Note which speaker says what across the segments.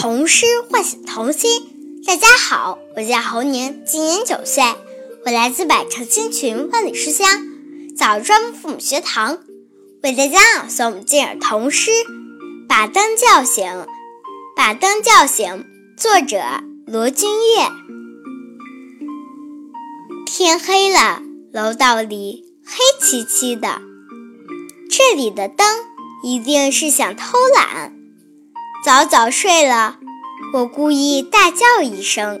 Speaker 1: 童诗唤醒童心。大家好，我叫侯宁，今年九岁，我来自百城千群万里书香枣庄父母学堂，为大家朗诵今日童诗《把灯叫醒》。把灯叫醒，作者罗君月。天黑了，楼道里黑漆漆的，这里的灯一定是想偷懒。早早睡了，我故意大叫一声，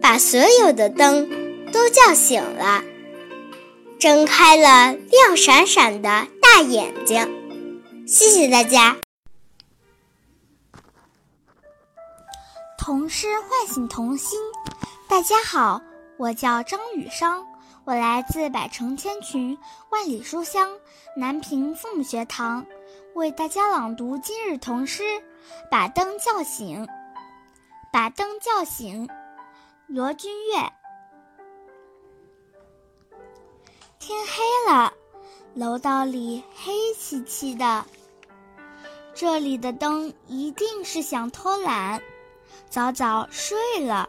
Speaker 1: 把所有的灯都叫醒了，睁开了亮闪闪的大眼睛。谢谢大家。
Speaker 2: 童诗唤醒童心，大家好，我叫张雨商，我来自百城千群万里书香南平父母学堂。为大家朗读今日童诗《把灯叫醒》。把灯叫醒，罗君月。天黑了，楼道里黑漆漆的，这里的灯一定是想偷懒，早早睡了。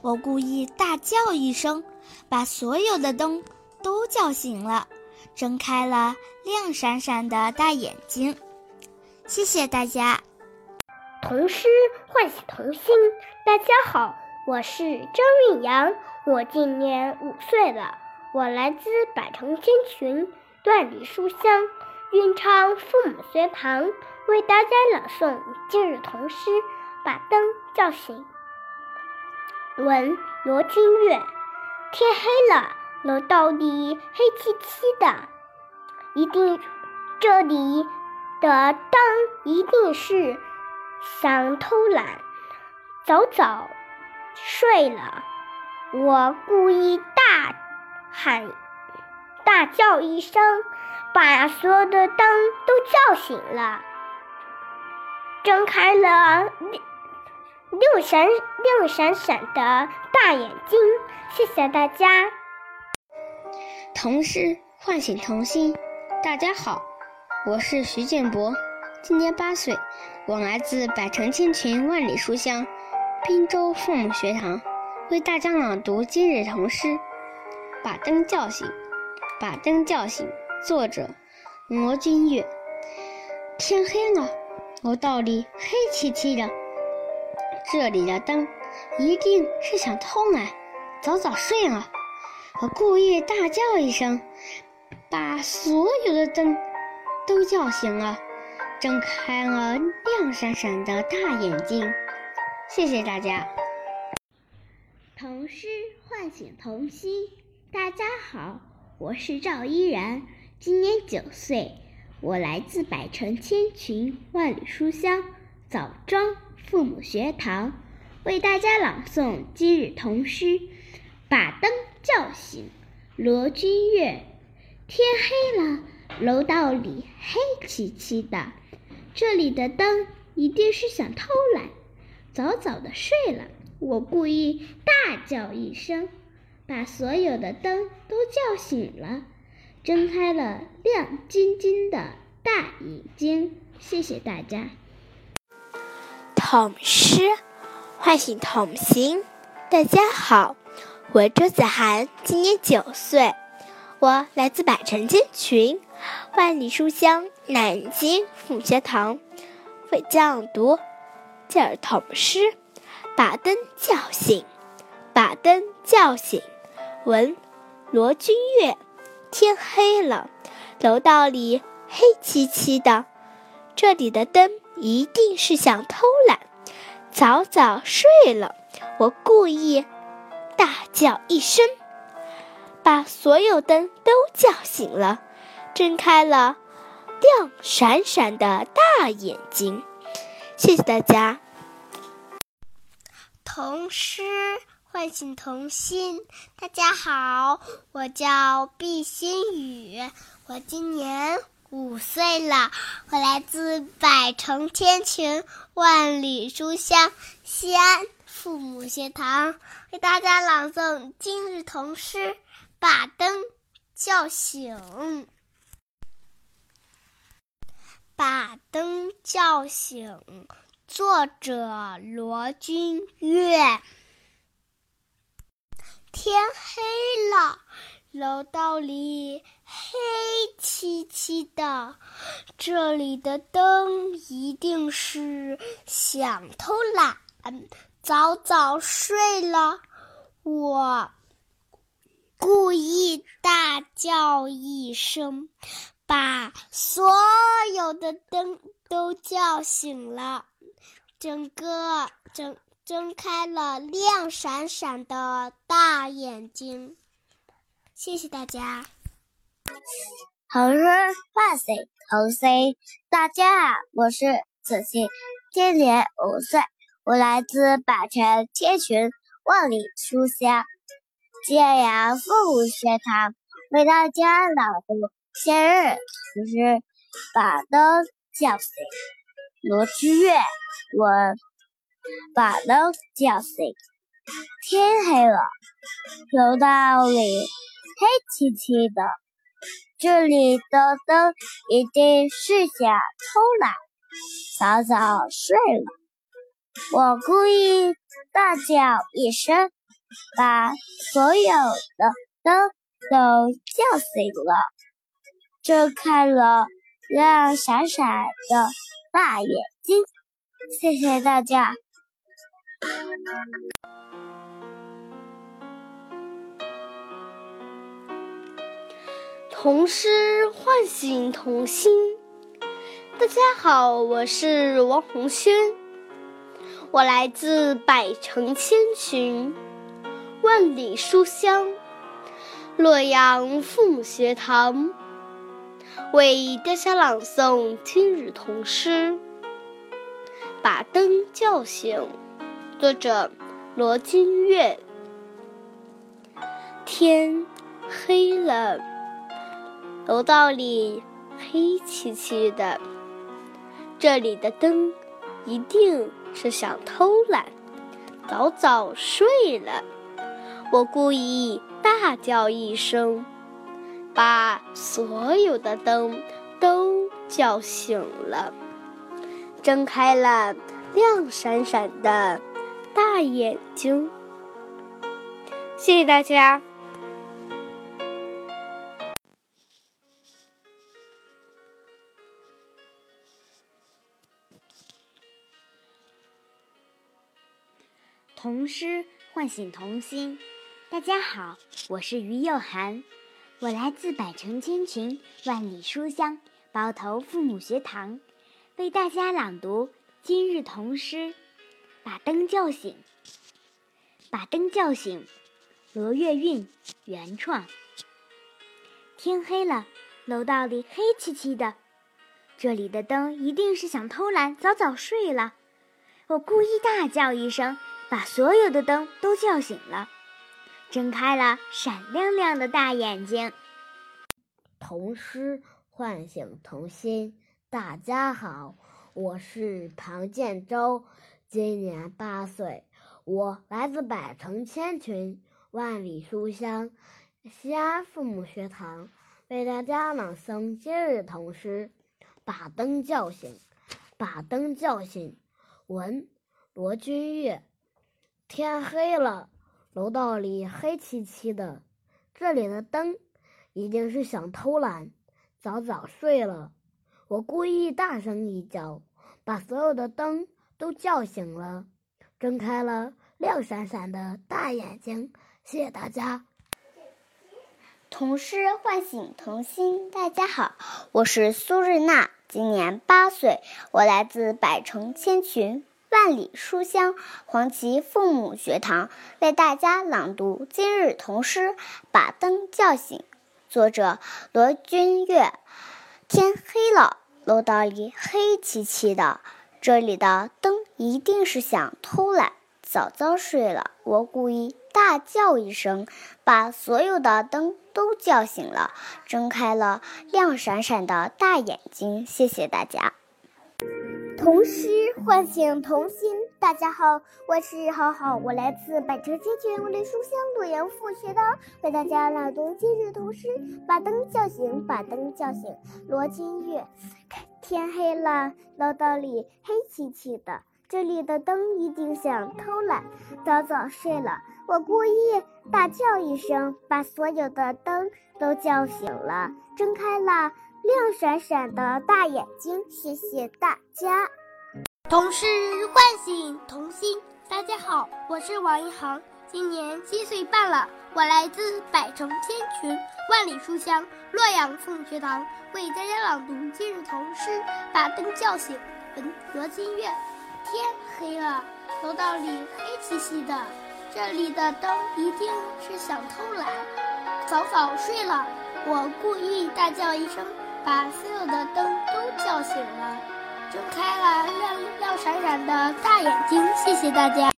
Speaker 2: 我故意大叫一声，把所有的灯都叫醒了。睁开了亮闪闪的大眼睛，谢谢大家。
Speaker 3: 童诗唤醒童心，大家好，我是张韵阳，我今年五岁了，我来自百城千群万里书香韵昌父母学堂，为大家朗诵今日童诗《把灯叫醒》。文罗君月，天黑了。楼道里黑漆漆的，一定这里的灯一定是想偷懒，早早睡了。我故意大喊大叫一声，把所有的灯都叫醒了，睁开了亮闪亮闪闪的大眼睛。谢谢大家。
Speaker 4: 童诗唤醒童心，大家好，我是徐建博，今年八岁，我来自百城千群万里书香滨州父母学堂，为大家朗读今日童诗《把灯叫醒》。把灯叫醒，作者罗君悦。天黑了，楼道里黑漆漆的，这里的灯一定是想偷懒，早早睡了。我故意大叫一声，把所有的灯都叫醒了，睁开了亮闪闪的大眼睛。谢谢大家。
Speaker 5: 童诗唤醒童心，大家好，我是赵依然，今年九岁，我来自百城千群万里书香枣庄父母学堂，为大家朗诵今日童诗。把灯叫醒，罗君月。天黑了，楼道里黑漆漆的，这里的灯一定是想偷懒，早早的睡了。我故意大叫一声，把所有的灯都叫醒了，睁开了亮晶晶的大眼睛。谢谢大家。
Speaker 6: 童诗唤醒童心，大家好。我周子涵，今年九岁，我来自百城千群，万里书香南京父学堂，为朗读今儿童诗《把灯叫醒》。把灯叫醒，文罗君悦。天黑了，楼道里黑漆漆的，这里的灯一定是想偷懒，早早睡了。我故意。大叫一声，把所有灯都叫醒了，睁开了亮闪闪的大眼睛。谢谢大家。
Speaker 7: 童诗唤醒童心，大家好，我叫毕新宇，我今年五岁了，我来自百城千群万里书香西安。父母学堂为大家朗诵今日童诗《把灯叫醒》。把灯叫醒，
Speaker 1: 作者罗君月。天黑了，楼道里黑漆漆的，这里的灯一定是想偷懒，早早睡了。我故意大叫一声，把所有的灯都叫醒了。整个睁睁开了亮闪闪的大眼睛。谢谢大家。
Speaker 3: 童诗唤醒童心，大家好，我是子欣，今年五岁，我来自百城千群万里书香建阳父母学堂，为大家朗读今日童诗，把灯叫醒。罗之月，我把灯叫醒。天黑了，楼道里黑漆漆的，这里的灯一定是想偷懒，早早睡了。我故意大叫一声，把所有的灯都叫醒了，睁开了亮闪闪的。大眼睛，谢谢大家。
Speaker 8: 童诗唤醒童心。大家好，我是王红轩，我来自百城千群、万里书香洛阳父母学堂。为大家朗诵今日童诗《把灯叫醒》，作者罗金月。天黑了，楼道里黑漆漆的，这里的灯一定是想偷懒，早早睡了。我故意大叫一声。把所有的灯都叫醒了，睁开了亮闪闪的大眼睛。谢谢大家。
Speaker 9: 诗唤醒童心。大家好，我是于幼涵。我来自百城千群、万里书香包头父母学堂，为大家朗读今日童诗。把灯叫醒，把灯叫醒。罗月韵原创。天黑了，楼道里黑漆漆的，这里的灯一定是想偷懒，早早睡了。我故意大叫一声，把所有的灯都叫醒了。睁开了闪亮亮的大眼睛。
Speaker 10: 童诗唤醒童心。大家好，我是唐建州，今年八岁，我来自百城千群、万里书香西安父母学堂，为大家朗诵今日童诗《把灯叫醒》。把灯叫醒，文罗君月。天黑了。楼道里黑漆漆的，这里的灯一定是想偷懒，早早睡了。我故意大声一叫，把所有的灯都叫醒了，睁开了亮闪闪的大眼睛。谢谢大家。
Speaker 11: 童诗唤醒童心。大家好，我是苏日娜，今年八岁，我来自百城千群。万里书香黄旗父母学堂为大家朗读今日童诗《把灯叫醒》，作者罗君月。天黑了，楼道里黑漆漆的，这里的灯一定是想偷懒，早早睡了。我故意大叫一声，把所有的灯都叫醒了，睁开了亮闪闪的大眼睛。谢谢大家。
Speaker 1: 童诗唤醒童心。大家好，我是好好，我来自百城千群万里书香洛阳父学堂，为大家朗读今日童诗。把灯叫醒，把灯叫醒。罗金月。天黑了，楼道里黑漆漆的，这里的灯一定想偷懒，早早睡了。我故意大叫一声，把所有的灯都叫醒了，睁开了亮闪闪的大眼睛。谢谢大家。
Speaker 12: 童诗唤醒童心。大家好，我是王一航，今年七岁半了。我来自百城千群，万里书香，洛阳父母学堂，为大家朗读今日童诗。把灯叫醒，文罗金月。天黑了，楼道里黑漆漆的，这里的灯一定是想偷懒，早早睡了。我故意大叫一声，把所有的灯都叫醒了。睁开了亮亮闪闪的大眼睛，谢谢大家。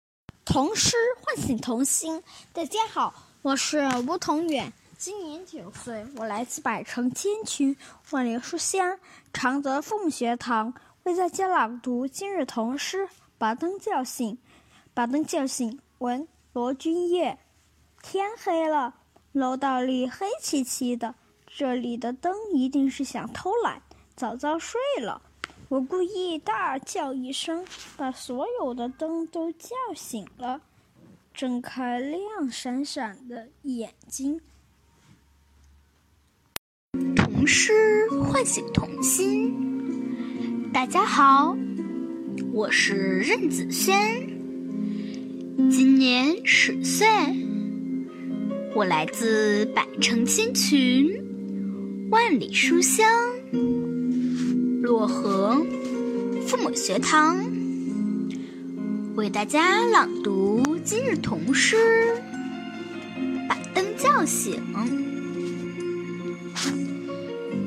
Speaker 13: 童诗唤醒童心，大家好，我是吴同远，今年九岁，我来自百城千群，万里书香常德凤学堂，为大家朗读今日童诗。把灯叫醒，把灯叫醒。文罗君月。天黑了，楼道里黑漆漆的，这里的灯一定是想偷懒，早早睡了。我故意大叫一声，把所有的灯都叫醒了，睁开亮闪闪的眼睛。
Speaker 14: 童诗唤醒童心。大家好，我是任子轩，今年十岁，我来自百城千群，万里书香。漯河父母学堂为大家朗读今日童诗，把灯叫醒，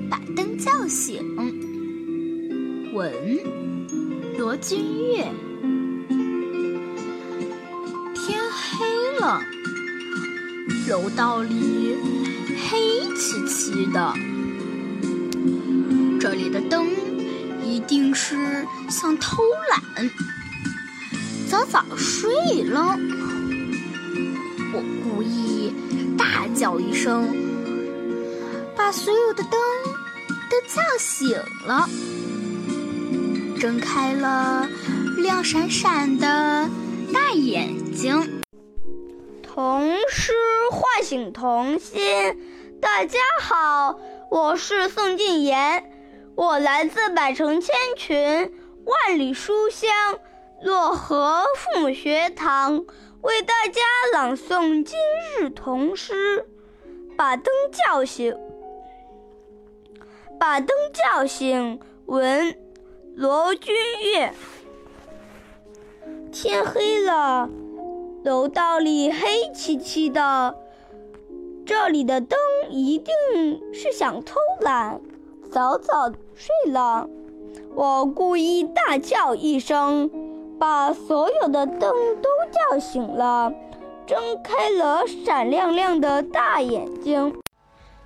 Speaker 14: 把灯叫醒。文罗君月。天黑了，楼道里黑漆漆的，这里的灯。一定是想偷懒，早早睡了。我故意大叫一声，把所有的灯都叫醒了，睁开了亮闪闪的大眼睛。
Speaker 3: 童诗唤醒童心。大家好，我是宋静妍。我来自百城千群，万里书香，漯河父母学堂，为大家朗诵今日童诗。把灯叫醒，把灯叫醒。文罗君月。天黑了，楼道里黑漆漆的，这里的灯一定是想偷懒。早早睡了，我故意大叫一声，把所有的灯都叫醒了，睁开了闪亮亮的大眼睛。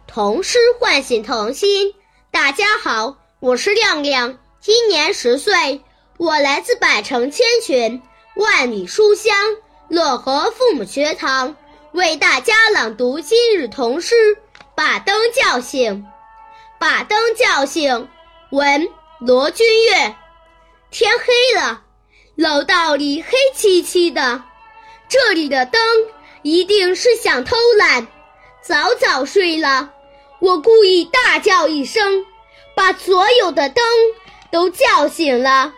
Speaker 15: 童诗唤醒童心。大家好，我是亮亮，今年十岁，我来自百城千群，万里书香，漯河父母学堂，为大家朗读今日童诗，把灯叫醒。把灯叫醒，闻罗君月。天黑了，楼道里黑漆漆的，这里的灯一定是想偷懒，早早睡了。我故意大叫一声，把所有的灯都叫醒了，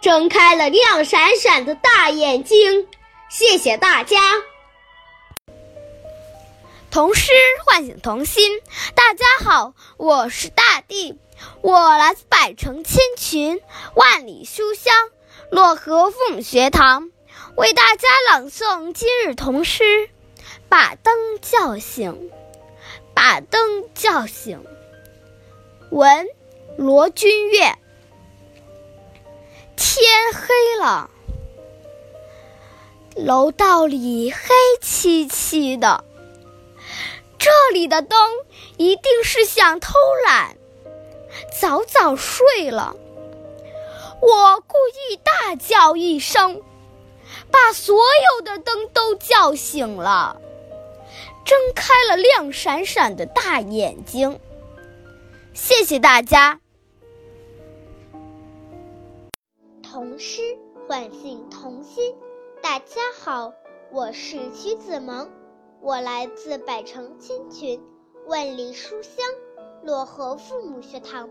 Speaker 15: 睁开了亮闪闪的大眼睛。谢谢大家。
Speaker 8: 童诗唤醒童心。大家好，我是大地，我来自百城千群，万里书香，漯河父母学堂，为大家朗诵今日童诗。把灯叫醒，把灯叫醒。文罗君月。天黑了，楼道里黑漆漆的。这里的灯一定是想偷懒，早早睡了。我故意大叫一声，把所有的灯都叫醒了，睁开了亮闪闪的大眼睛。谢谢大家。
Speaker 16: 童诗
Speaker 1: 唤醒童心。大家好，我是徐子萌，我来自百城千群，万里书香漯河父母学堂，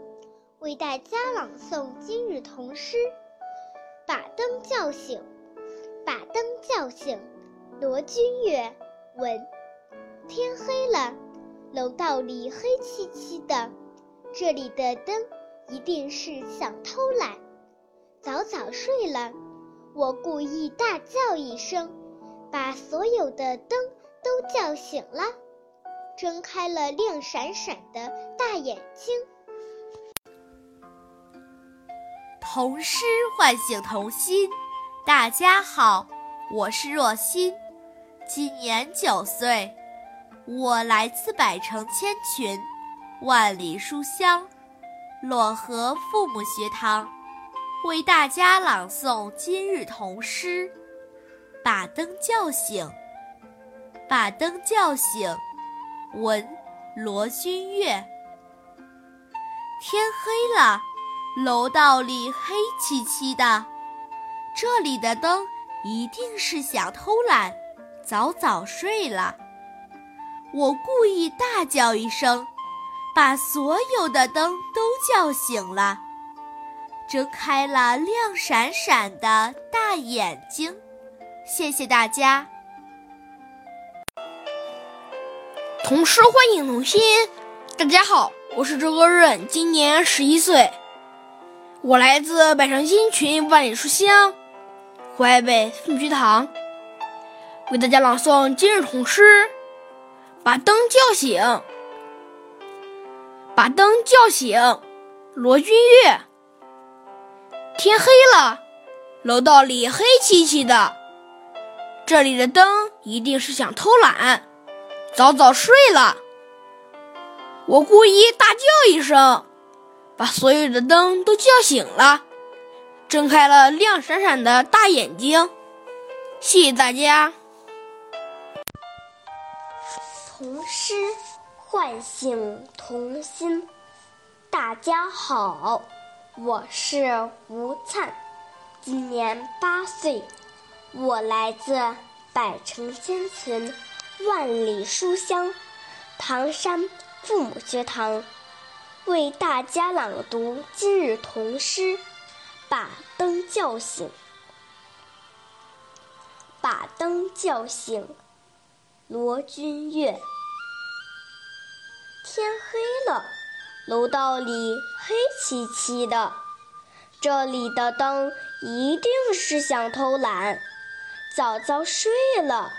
Speaker 1: 为大家朗诵今日童诗。把灯叫醒，把灯叫醒，罗君月文。天黑了，楼道里黑漆漆的，这里的灯一定是想偷懒，早早睡了。我故意大叫一声，把所有的灯都叫醒了，睁开了亮闪闪的大眼睛。
Speaker 17: 童诗唤醒童心，大家好，我是若欣，今年九岁，我来自百城千群，万里书香。漯河父母学堂，为大家朗诵今日童诗。把灯叫醒，把灯叫醒，文罗君月。天黑了。楼道里黑漆漆的，这里的灯一定是想偷懒，早早睡了。我故意大叫一声，把所有的灯都叫醒了，睁开了亮闪闪的大眼睛。谢谢大家。
Speaker 18: 童诗唤醒童心，大家好，我是周歌润，今年十一岁。我来自百城新群万里书香淮北父母学堂，为大家朗诵今日童诗。把灯叫醒，把灯叫醒，罗君月。天黑了，楼道里黑漆漆的，这里的灯一定是想偷懒，早早睡了。我故意大叫一声。把所有的灯都叫醒了，睁开了亮闪闪的大眼睛。谢谢大家。
Speaker 19: 童诗唤醒童心。大家好，我是吴灿，今年八岁，我来自百城千村，万里书香唐山父母学堂。为大家朗读今日童诗，把灯叫醒，把灯叫醒，罗君月。天黑了，楼道里黑漆漆的，这里的灯一定是想偷懒，早早睡了。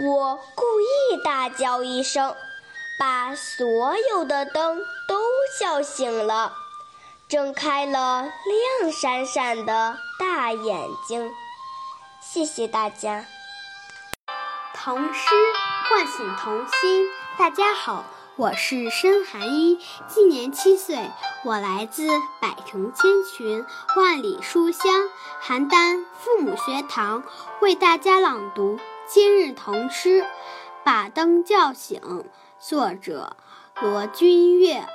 Speaker 19: 我故意大叫一声。把所有的灯都叫醒了，睁开了亮闪闪的大眼睛。谢谢大家。
Speaker 8: 童诗唤醒童心。大家好，我是申寒一，今年七岁，我来自百城千群，万里书香邯郸父母学堂，为大家朗读今日同吃。把灯叫醒。作者罗君月。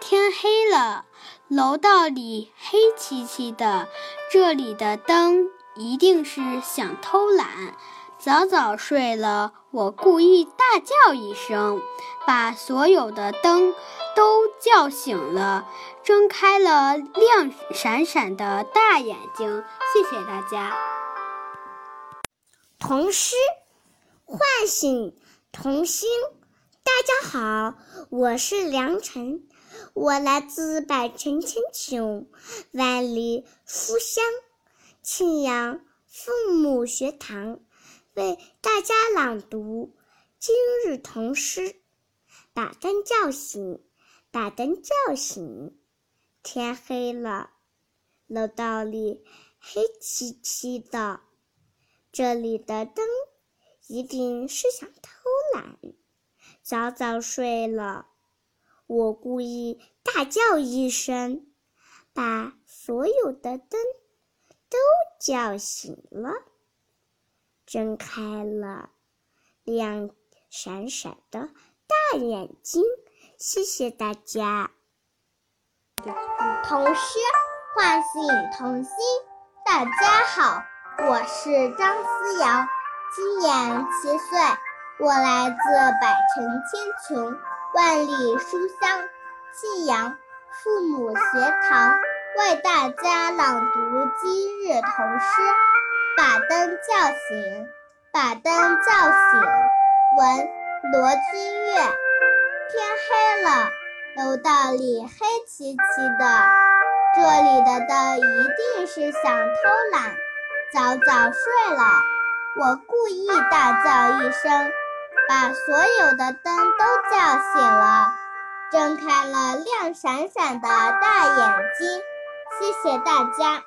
Speaker 8: 天黑了，楼道里黑漆漆的，这里的灯一定是想偷懒，早早睡了。我故意大叫一声，把所有的灯都叫醒了，睁开了亮闪闪的大眼睛。谢谢大家。
Speaker 20: 童诗。唤醒童心，大家好，我是梁晨，我来自百城千穷，万里书香庆阳父母学堂，为大家朗读今日童诗。把灯叫醒，把灯叫醒，天黑了，楼道里黑漆漆的，这里的灯。一定是想偷懒，早早睡了。我故意大叫一声，把所有的灯都叫醒了，睁开了亮闪闪的大眼睛。谢谢大家。
Speaker 1: 童诗
Speaker 21: 唤醒童心。大家好，我是张思瑶，今年七岁，我来自百城千穷、万里书香信阳父母学堂，为大家朗读今日童诗《把灯叫醒》。把灯叫醒，文罗君月。天黑了，楼道里黑漆漆的，这里的灯一定是想偷懒，早早睡了。我故意大叫一声，把所有的灯都叫醒了，睁开了亮闪闪的大眼睛。谢谢大家。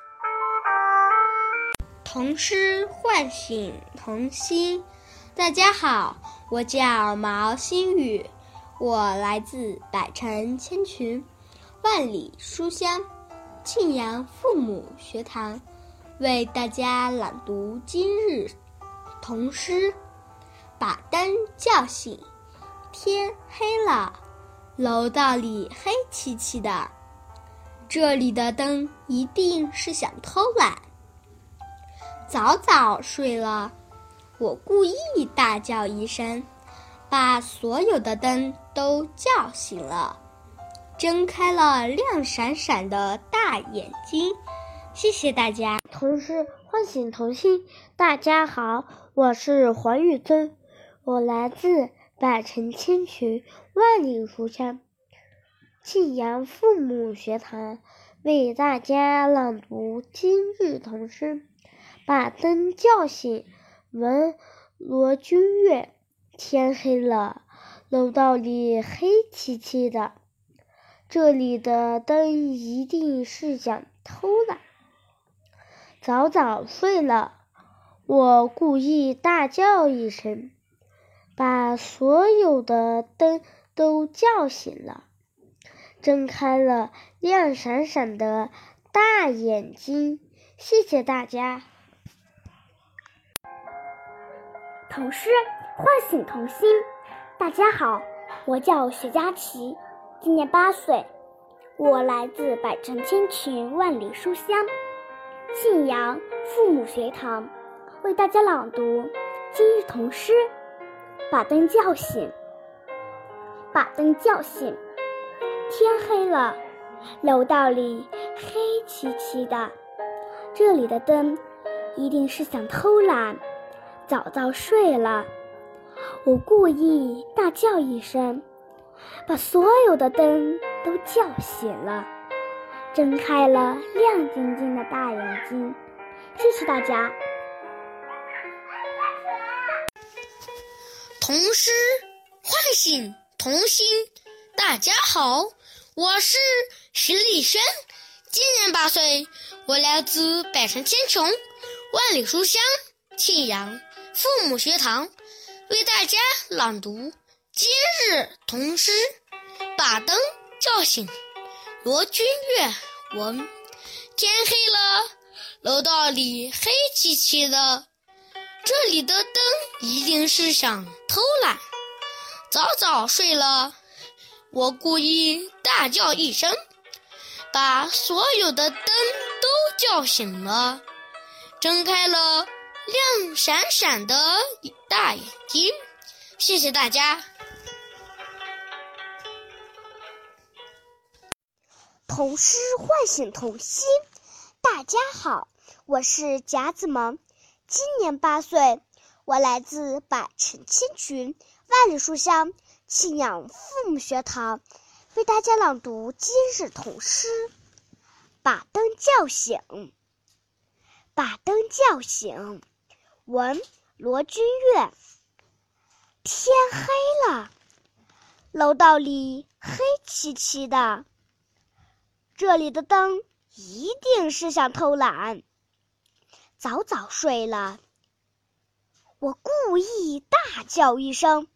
Speaker 8: 童诗唤醒童心。大家好，我叫毛新宇，我来自百城千群，万里书香庆阳父母学堂，为大家朗读今日童诗。把灯叫醒，天黑了，楼道里黑漆漆的，这里的灯一定是想偷懒。早早睡了，我故意大叫一声，把所有的灯都叫醒了，睁开了亮闪闪的大眼睛。谢谢大家。
Speaker 22: 童诗唤醒童心。大家好，我是黄玉尊，我来自百城千群，万里书香庆阳父母学堂，为大家朗读今日童诗。把灯叫醒，闻罗君岳。天黑了，楼道里黑漆漆的，这里的灯一定是想偷懒，早早睡了。我故意大叫一声，把所有的灯都叫醒了，睁开了亮闪闪的大眼睛。谢谢大家。
Speaker 23: 童诗唤醒童心。大家好，我叫徐佳琪，今年八岁，我来自百城千群万里书香信阳父母学堂，为大家朗读今日童诗。把灯叫醒，把灯叫醒。天黑了，楼道里黑漆漆的，这里的灯一定是想偷懒。早早睡了，我故意大叫一声，把所有的灯都叫醒了，睁开了亮晶晶的大眼睛。谢谢大家。
Speaker 24: 童诗唤醒童心。大家好，我是徐立轩，今年八岁，我来自百城千穷，万里书香庆阳。父母学堂为大家朗读今日童诗，把灯叫醒。罗君岳文。天黑了，楼道里黑漆漆的，这里的灯一定是想偷懒，早早睡了。我故意大叫一声，把所有的灯都叫醒了，睁开了。亮闪闪的大眼睛，谢谢大家。
Speaker 1: 童诗唤醒童心。大家好，我是贾子萌，今年八岁，我来自百城千群，万里书香庆阳父母学堂，为大家朗读今日童诗。把灯叫醒，把灯叫醒。闻罗君月。天黑了，楼道里黑漆漆的，这里的灯一定是想偷懒，早早睡了。我故意大叫一声，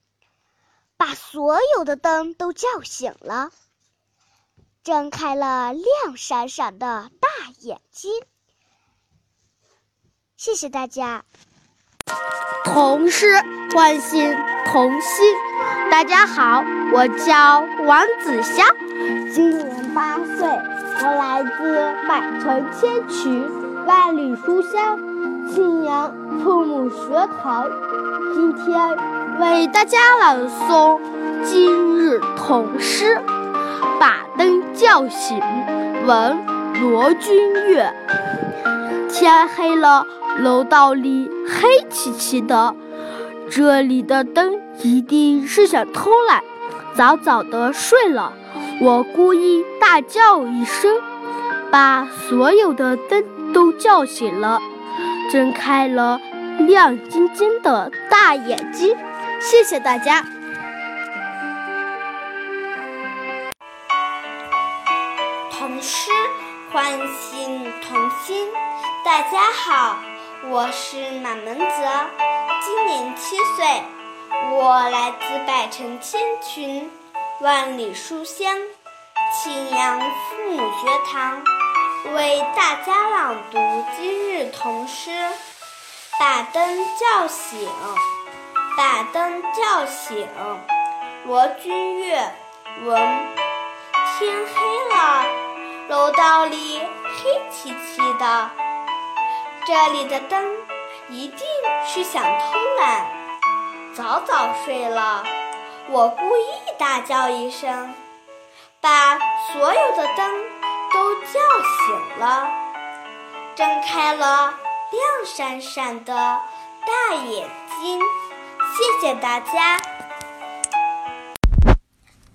Speaker 1: 把所有的灯都叫醒了，睁开了亮闪闪的大眼睛。谢谢大家。
Speaker 8: 童诗唤醒童心。大家好，我叫王子潇，今年八岁，我来自百城千渠，万里书香庆阳父母学堂。今天为大家朗诵今日童诗《把灯叫醒》，文罗君岳。天黑了，楼道里黑漆漆的，这里的灯一定是想偷懒，早早的睡了。我故意大叫一声，把所有的灯都叫醒了，睁开了亮晶晶的大眼睛。谢谢大家。
Speaker 5: 童诗唤醒童心。大家好，我是马门泽，今年七岁，我来自百城千群，万里书香庆阳父母学堂，为大家朗读今日童诗《把灯叫醒》。把灯叫醒，罗君岳文。天黑了，楼道里黑漆漆的。这里的灯一定是想偷懒，早早睡了。我故意大叫一声，把所有的灯都叫醒了，睁开了亮闪闪的大眼睛。谢谢大家。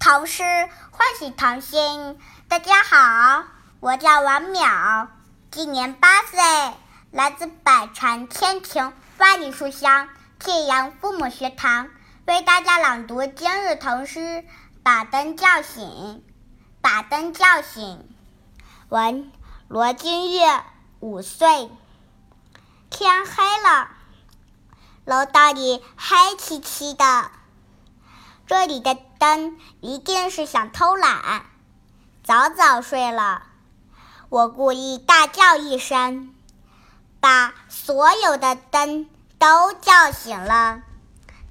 Speaker 25: 童诗唤醒童心。大家好，我叫王淼，今年八岁。来自百城千群，万里书香庆阳父母学堂，为大家朗读今日童诗《把灯叫醒》。把灯叫醒，文罗君月五岁。天黑了，楼道里黑漆漆的，这里的灯一定是想偷懒，早早睡了。我故意大叫一声。把所有的灯都叫醒了，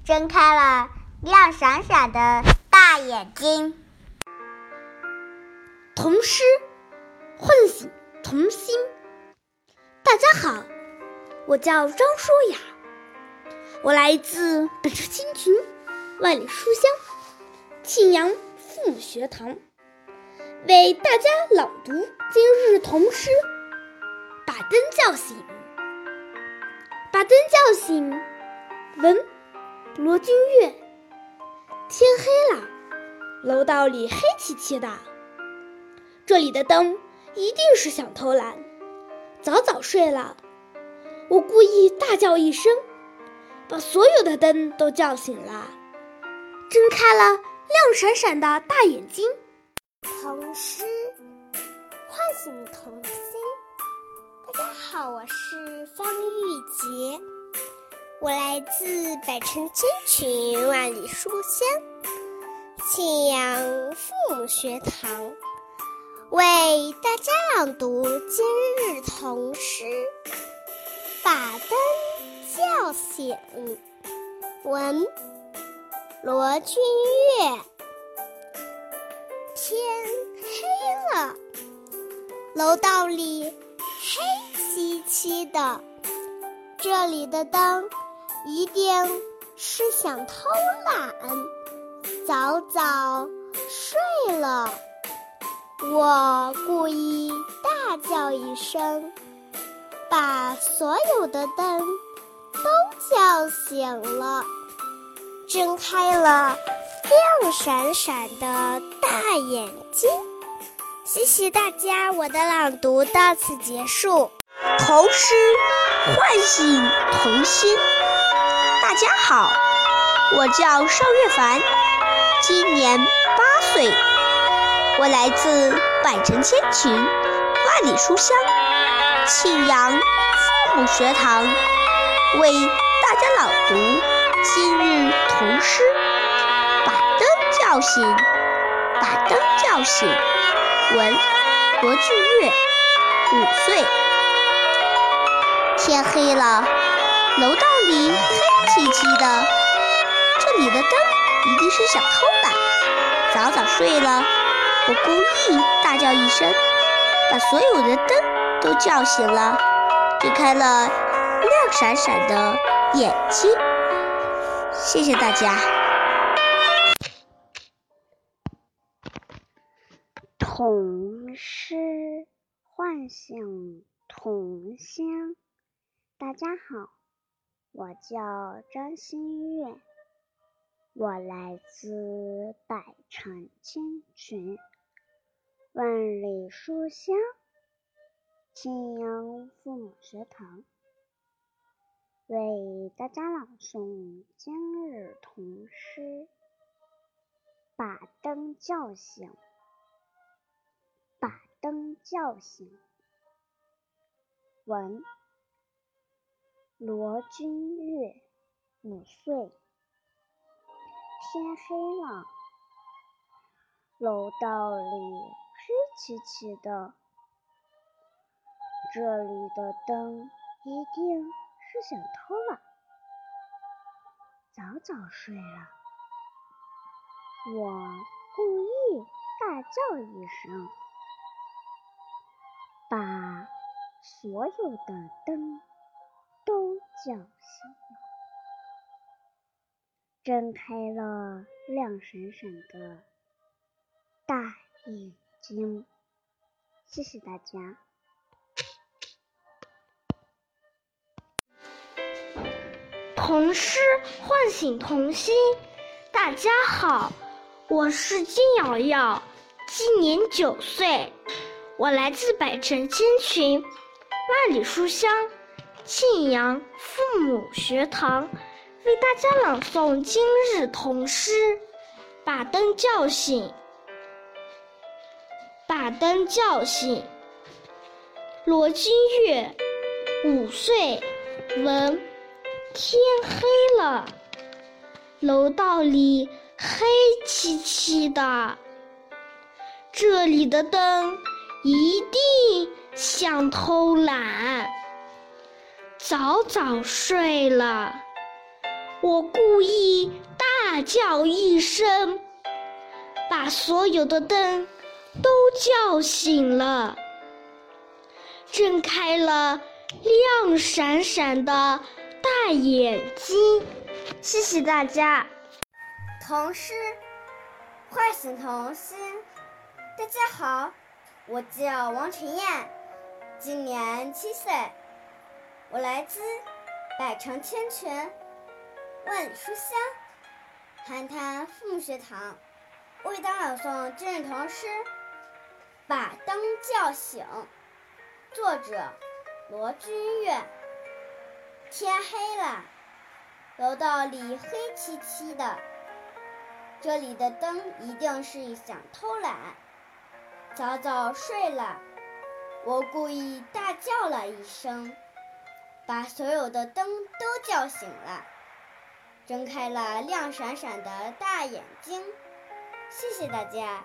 Speaker 25: 睁开了亮闪闪的大眼睛。
Speaker 12: 童诗唤醒童心。大家好，我叫张舒雅，我来自北城千群，万里书香庆阳父母学堂，为大家朗读今日童诗《把灯叫醒》。把灯叫醒，文罗君岳。天黑了，楼道里黑漆漆的，这里的灯一定是想偷懒，早早睡了。我故意大叫一声，把所有的灯都叫醒了，睁开了亮闪闪的大眼睛。
Speaker 1: 童诗唤醒童心。好，我是方玉洁，我来自百城千群，万里书香庆阳父母学堂，为大家朗读今日童诗《把灯叫醒》，文罗君月。天黑了，楼道里。黑漆漆的，这里的灯一定是想偷懒，早早睡了。我故意大叫一声，把所有的灯都叫醒了，睁开了亮闪闪的大眼睛。谢谢大家，我的朗读到此结束。
Speaker 14: 童诗唤醒童心。大家好，我叫邵月凡，今年八岁，我来自百城千群，万里书香庆阳父母学堂，为大家朗读今日童诗《把灯叫醒》，把灯叫醒。文罗俊月五岁。天黑了，楼道里黑漆漆的，这里的灯一定是小偷吧，早早睡了。我故意大叫一声，把所有的灯都叫醒了，睁开了亮闪闪的眼睛。谢谢大家。
Speaker 4: 好，我叫张馨月，我来自百城千群，万里书香，庆阳父母学堂，为大家朗诵今日童诗，把灯叫醒。把灯叫醒。文罗君月，五岁。天黑了，楼道里黑漆漆的，这里的灯一定是想偷懒，早早睡了。我故意大叫一声。把所有的灯叫醒了，睁开了亮闪闪的大眼睛。谢谢大家。
Speaker 12: 童诗唤醒童心。大家好，我是金瑶瑶，今年九岁。我来自百城千群，万里书香，庆阳父母学堂，为大家朗诵今日童诗。把灯叫醒，把灯叫醒。罗君月，五岁，文。天黑了，楼道里黑漆漆的，这里的灯。一定想偷懒，早早睡了。我故意大叫一声，把所有的灯都叫醒了，睁开了亮闪闪的大眼睛。谢谢大家。
Speaker 5: 童诗唤醒童心。大家好。我叫王晨燕，今年七岁，我来自百城千泉，万里书香，寒滩父母学堂，为大家朗诵今日童诗《把灯叫醒》，作者罗君月。天黑了，楼道里黑漆漆的，这里的灯一定是想偷懒。早早睡了，我故意大叫了一声，把所有的灯都叫醒了，睁开了亮闪闪的大眼睛。谢谢大家。